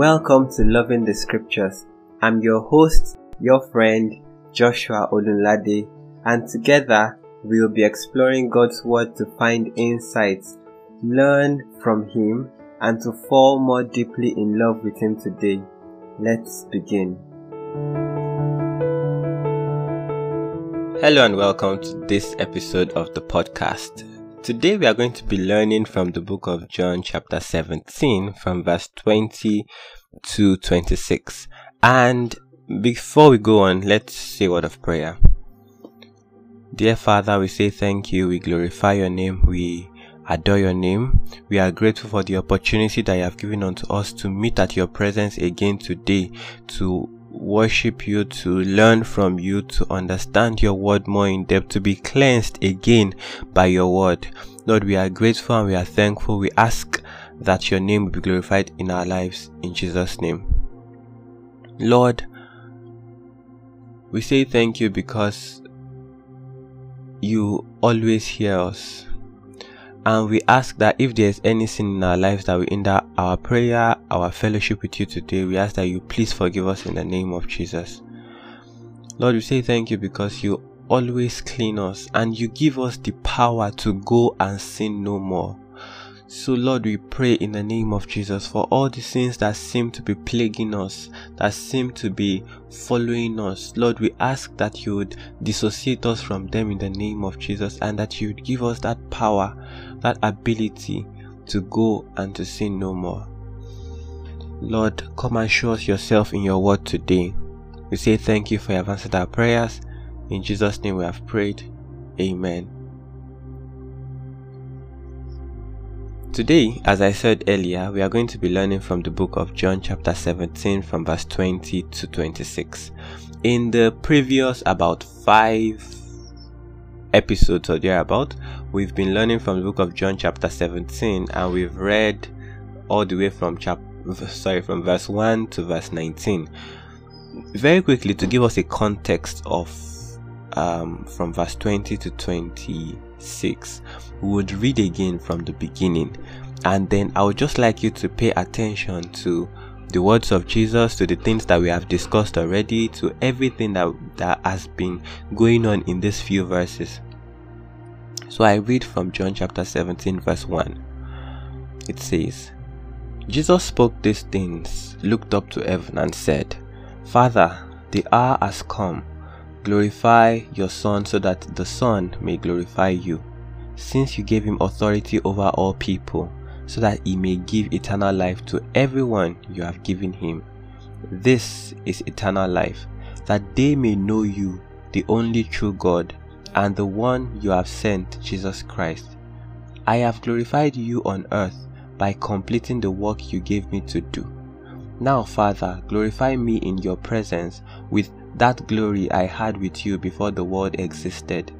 Welcome to Loving the Scriptures. I'm your host, your friend, Joshua Olunlade, and together we'll be exploring God's Word to find insights, learn from Him, and to fall more deeply in love with Him today. Let's begin. Hello and welcome to this episode of the podcast. Today we are going to be learning from the book of John, chapter 17, from verse 20 to 26. And before we go on, let's say a word of prayer. Dear Father, we say thank you, we glorify your name, we adore your name. We are grateful for the opportunity that you have given unto us to meet at your presence again today, to worship you, to learn from you, to understand your word more in depth, to be cleansed again by your word. Lord, we are grateful and we are thankful. We ask that your name be glorified in our lives in Jesus' name. Lord, we say thank you because you always hear us and we ask that if there's anything in our lives that will hinder our prayer, our fellowship with you today, we ask that you please forgive us in the name of Jesus. Lord, we say thank you because you always clean us and you give us the power to go and sin no more. So, Lord, we pray in the name of Jesus for all the sins that seem to be plaguing us, that seem to be following us. Lord, we ask that you would dissociate us from them in the name of Jesus and that you would give us that power, that ability to go and to sin no more. Lord, come and show us yourself in your word today. We say thank you for your answered our prayers. In Jesus' name we have prayed. Amen. Today, as I said earlier, we are going to be learning from the book of John, chapter 17, from verse 20 to 26. In the previous about five episodes or thereabout, we've been learning from the book of John, chapter 17, and we've read all the way from chap sorry from verse 1 to verse 19. Very quickly to give us a context of um, from verse 20 to 26 we would read again from the beginning and then I would just like you to pay attention to the words of Jesus, to the things that we have discussed already, to everything that, that has been going on in these few verses. So I read from John chapter 17, verse 1. It says, Jesus spoke these things, looked up to heaven, and said, Father, the hour has come. Glorify your Son so that the Son may glorify you since you gave him authority over all people, so that he may give eternal life to everyone you have given him. This is eternal life, that they may know you, the only true God, and the one you have sent, Jesus Christ. I have glorified you on earth by completing the work you gave me to do. Now, Father, glorify me in your presence with that glory I had with you before the world existed.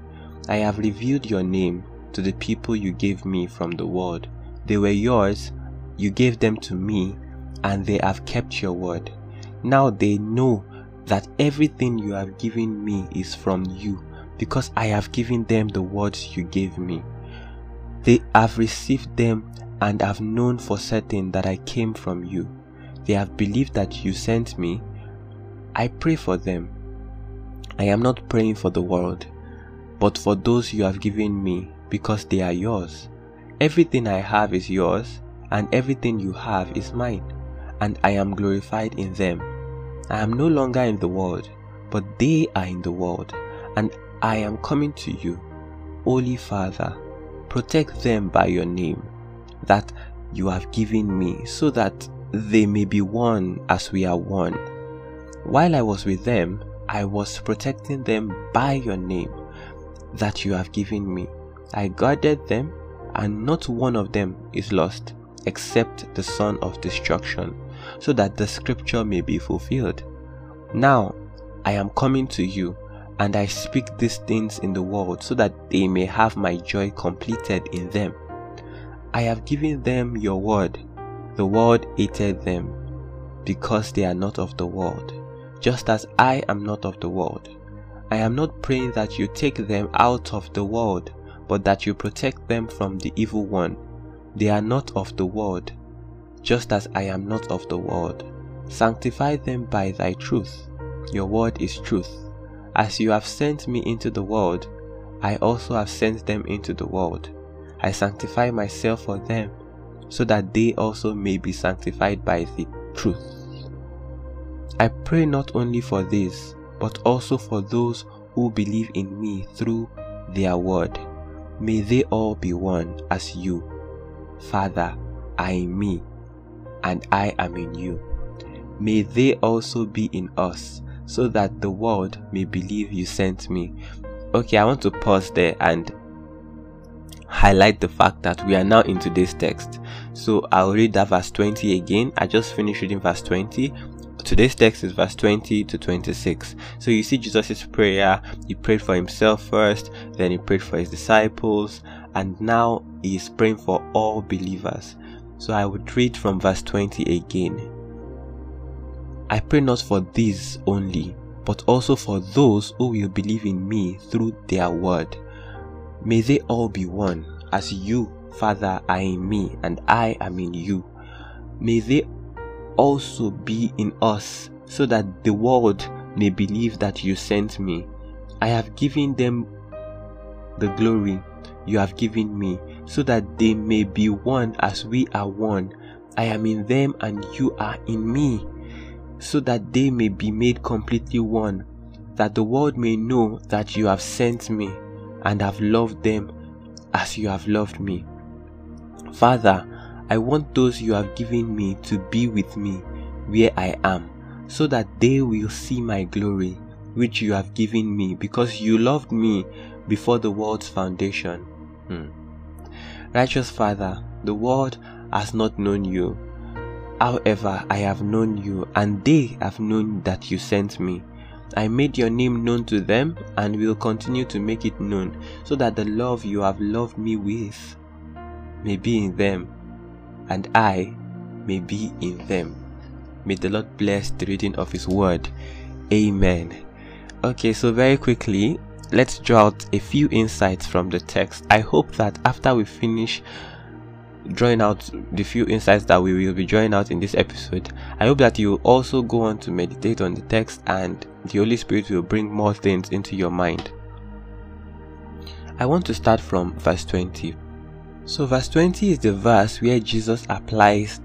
I have revealed your name to the people you gave me from the world. They were yours, you gave them to me, and they have kept your word. Now they know that everything you have given me is from you, because I have given them the words you gave me. They have received them and have known for certain that I came from you. They have believed that you sent me. I pray for them. I am not praying for the world, but for those you have given me, because they are yours. Everything I have is yours, and everything you have is mine, and I am glorified in them. I am no longer in the world, but they are in the world, and I am coming to you. Holy Father, protect them by your name that you have given me, so that they may be one as we are one. While I was with them, I was protecting them by your name that you have given me. I guarded them, and not one of them is lost, except the son of destruction, so that the scripture may be fulfilled. Now I am coming to you, and I speak these things in the world, so that they may have my joy completed in them. I have given them your word. The world hated them, because they are not of the world, just as I am not of the world. I am not praying that you take them out of the world, but that you protect them from the evil one. They are not of the world, just as I am not of the world. Sanctify them by thy truth. Your word is truth. As you have sent me into the world, I also have sent them into the world. I sanctify myself for them, so that they also may be sanctified by the truth. I pray not only for this, but also for those who believe in me through their word. May they all be one as you, Father, I in me, and I am in you. May they also be in us, so that the world may believe you sent me. Okay, I want to pause there and highlight the fact that we are now in today's text. So I'll read that verse 20 again. I just finished reading verse 20. Today's text is verse 20 to 26. So you see Jesus' prayer. He prayed for himself first, then he prayed for his disciples, and now he is praying for all believers. So I would read from verse 20 again. I pray not for these only, but also for those who will believe in me through their word. May they all be one, as you, Father, are in me, and I am in you. May they also be in us, so that the world may believe that you sent me. I have given them the glory you have given me, so that they may be one as we are one. I am in them and you are in me, so that they may be made completely one, that the world may know that you have sent me and have loved them as you have loved me. Father, I want those you have given me to be with me where I am, so that they will see my glory, which you have given me, because you loved me before the world's foundation. Hmm. Righteous Father, the world has not known you. However, I have known you, and they have known that you sent me. I made your name known to them and will continue to make it known, so that the love you have loved me with may be in them, and I may be in them. May the Lord bless the reading of His word. Amen. Okay, so very quickly, let's draw out a few insights from the text. I hope that after we finish drawing out the few insights that we will be drawing out in this episode, I hope that you also go on to meditate on the text and the Holy Spirit will bring more things into your mind. I want to start from verse 20. So, verse 20 is the verse where Jesus applies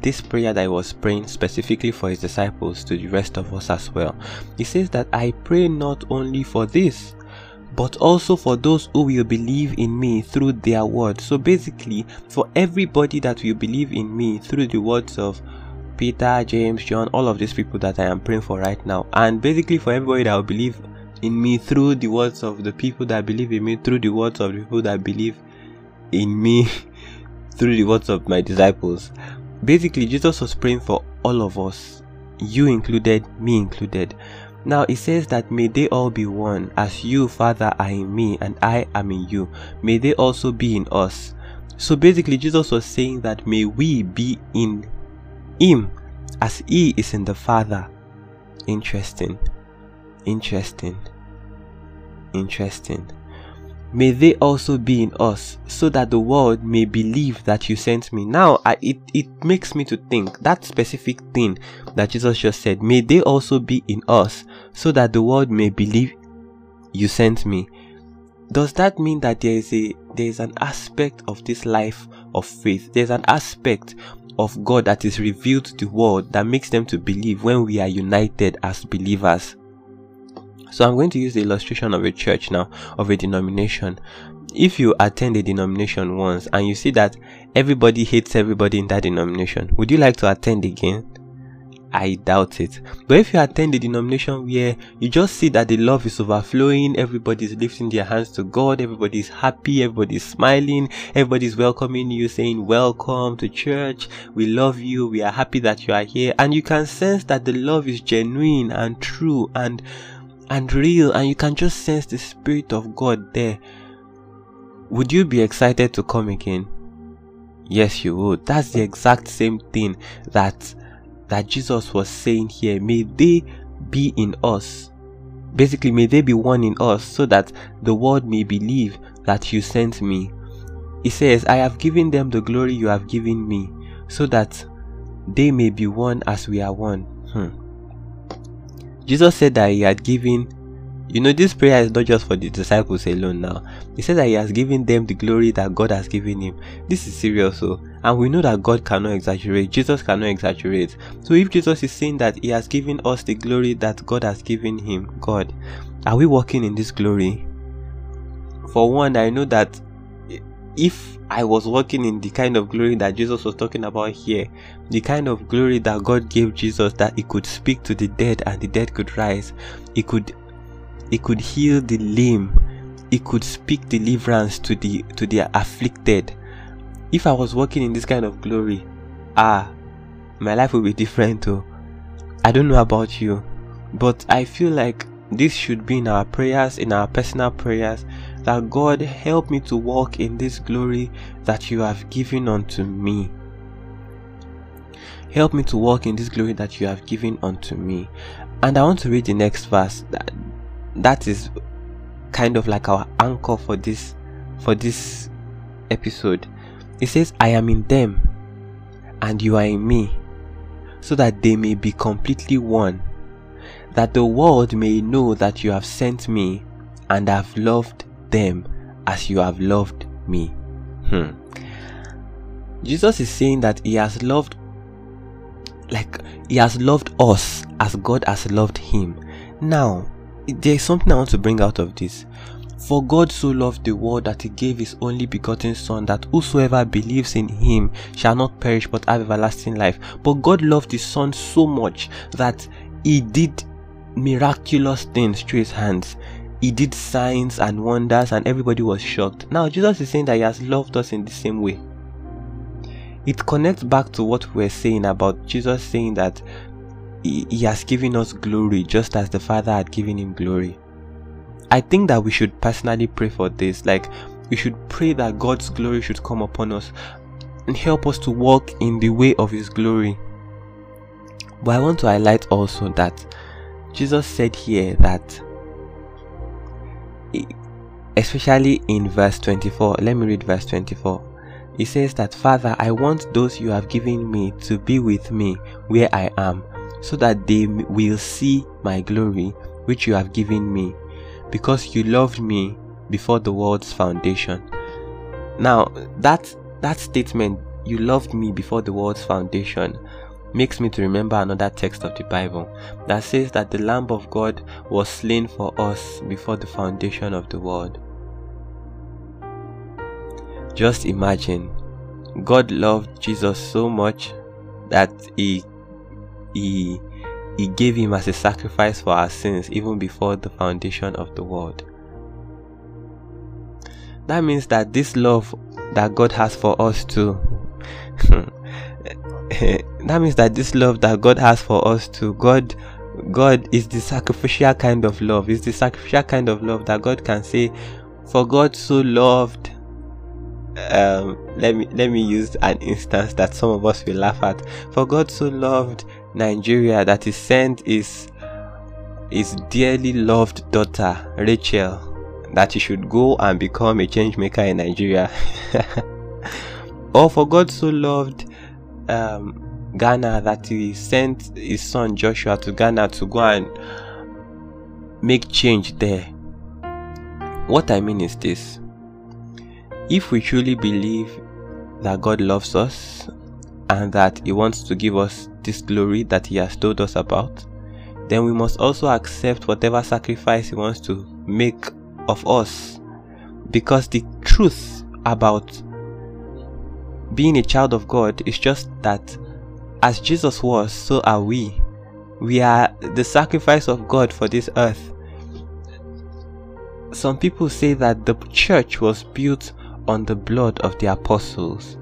this prayer that he was praying specifically for his disciples to the rest of us as well. He says that I pray not only for this, but also for those who will believe in me through their word. So basically, for everybody that will believe in me through the words of Peter, James, John, all of these people that I am praying for right now, and basically for everybody that will believe in me through the words of the people that believe in me, through the words of the people that believe in me, through the words of my disciples. Basically, Jesus was praying for all of us, you included, me included. Now it says that may they all be one, as you, Father, are in me and I am in you. May they also be in us. So basically, Jesus was saying that may we be in Him as He is in the Father. Interesting. Interesting. Interesting. May they also be in us, so that the world may believe that you sent me. Now, I, it, it makes me to think that specific thing that Jesus just said, may they also be in us, so that the world may believe you sent me. Does that mean that there is a there is an aspect of this life of faith? There's an aspect of God that is revealed to the world that makes them to believe when we are united as believers. So I'm going to use the illustration of a church now, of a denomination. If you attend a denomination once and you see that everybody hates everybody in that denomination, would you like to attend again? I doubt it. But if you attend a denomination where you just see that the love is overflowing, everybody's lifting their hands to God, everybody's happy, everybody's smiling, everybody's welcoming you, saying, Welcome to church, we love you, we are happy that you are here, and you can sense that the love is genuine and true and and real and you can just sense the spirit of God there. Would you be excited to come again? Yes, you would. That's the exact same thing that that Jesus was saying here. May they be in us. Basically, may they be one in us so that the world may believe that you sent me. He says, I have given them the glory you have given me, so that they may be one as we are one. Hmm. Jesus said that he had given you know, this prayer is not just for the disciples alone now. He said that he has given them the glory that God has given him. This is serious, so and we know that God cannot exaggerate, Jesus cannot exaggerate. So if Jesus is saying that he has given us the glory that God has given him, God, are we walking in this glory? For one, I know that if I was walking in the kind of glory that Jesus was talking about here, the kind of glory that God gave Jesus that he could speak to the dead and the dead could rise, he could he could heal the lame, he could speak deliverance to the to the afflicted. If I was walking in this kind of glory, ah, my life would be different too. I don't know about you, but I feel like this should be in our prayers, in our personal prayers, that God help me to walk in this glory that you have given unto me. Help me to walk in this glory that you have given unto me. And I want to read the next verse. That, that is kind of like our anchor for this for this episode. It says, I am in them and you are in me, so that they may be completely one, that the world may know that you have sent me and have loved them as you have loved me. Hmm. Jesus is saying that he has loved like he has loved us as God has loved him. Now, there is something I want to bring out of this. For God so loved the world that he gave his only begotten Son, that whosoever believes in him shall not perish but have everlasting life. But God loved his Son so much that he did miraculous things through his hands. He did signs and wonders, and everybody was shocked. Now, Jesus is saying that he has loved us in the same way. It connects back to what we're saying about Jesus saying that he, he has given us glory just as the Father had given him glory. I think that we should personally pray for this. Like, we should pray that God's glory should come upon us and help us to walk in the way of His glory. But I want to highlight also that Jesus said here that, especially in verse 24, let me read verse 24. He says that, Father, I want those you have given me to be with me where I am, so that they will see my glory which you have given me, because you loved me before the world's foundation. Now, that that statement, you loved me before the world's foundation, makes me to remember another text of the Bible that says that the Lamb of God was slain for us before the foundation of the world. Just imagine, God loved Jesus so much that he he he gave him as a sacrifice for our sins even before the foundation of the world. That means that this love that God has for us too. that means that this love that God has for us too. God God is the sacrificial kind of love. Is the sacrificial kind of love that God can say, For God so loved um let me let me use an instance that some of us will laugh at. For God so loved Nigeria that he sent his his dearly loved daughter Rachel that he should go and become a change maker in Nigeria. or for God so loved um, Ghana that he sent his son Joshua to Ghana to go and make change there. What I mean is this if we truly believe that God loves us and that He wants to give us this glory that He has told us about, then we must also accept whatever sacrifice He wants to make of us. Because the truth about being a child of God is just that as Jesus was, so are we. We are the sacrifice of God for this earth. Some people say that the church was built on the blood of the apostles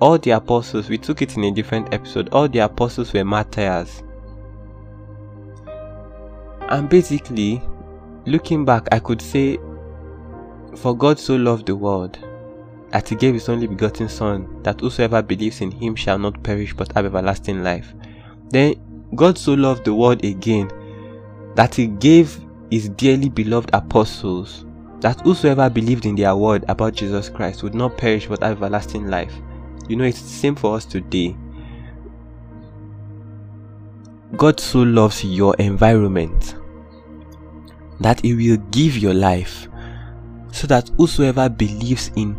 all the apostles, we took it in a different episode, all the apostles were martyrs. And basically, looking back, I could say, For God so loved the world that he gave his only begotten Son, that whosoever believes in him shall not perish but have everlasting life. Then God so loved the world again that he gave his dearly beloved apostles, that whosoever believed in their word about Jesus Christ would not perish but have everlasting life. You know, it's the same for us today. God so loves your environment that He will give your life so that whosoever believes in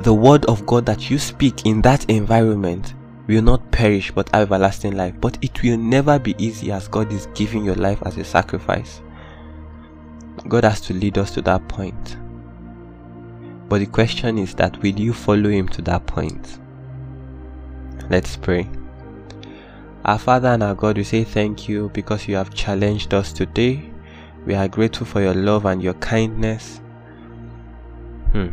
the word of God that you speak in that environment will not perish but have everlasting life. But it will never be easy as God is giving your life as a sacrifice. God has to lead us to that point. But the question is that will you follow Him to that point? Let's pray. Our Father and our God, we say thank you because you have challenged us today. We are grateful for your love and your kindness. Hmm.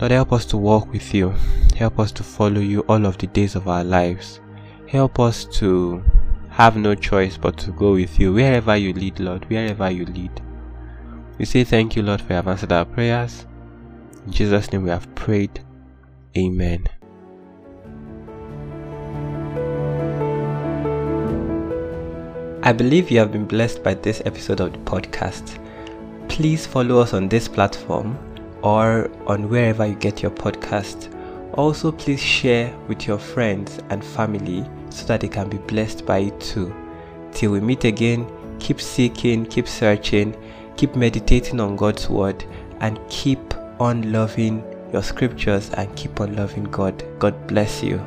Lord, help us to walk with you. Help us to follow you all of the days of our lives. Help us to have no choice but to go with you wherever you lead, Lord, wherever you lead. We say thank you, Lord, for you have answered our prayers. In Jesus' name we have prayed. Amen. I believe you have been blessed by this episode of the podcast. Please follow us on this platform or on wherever you get your podcast. Also, please share with your friends and family so that they can be blessed by it too. Till we meet again, keep seeking, keep searching, keep meditating on God's word, and keep on loving your scriptures and keep on loving God. God bless you.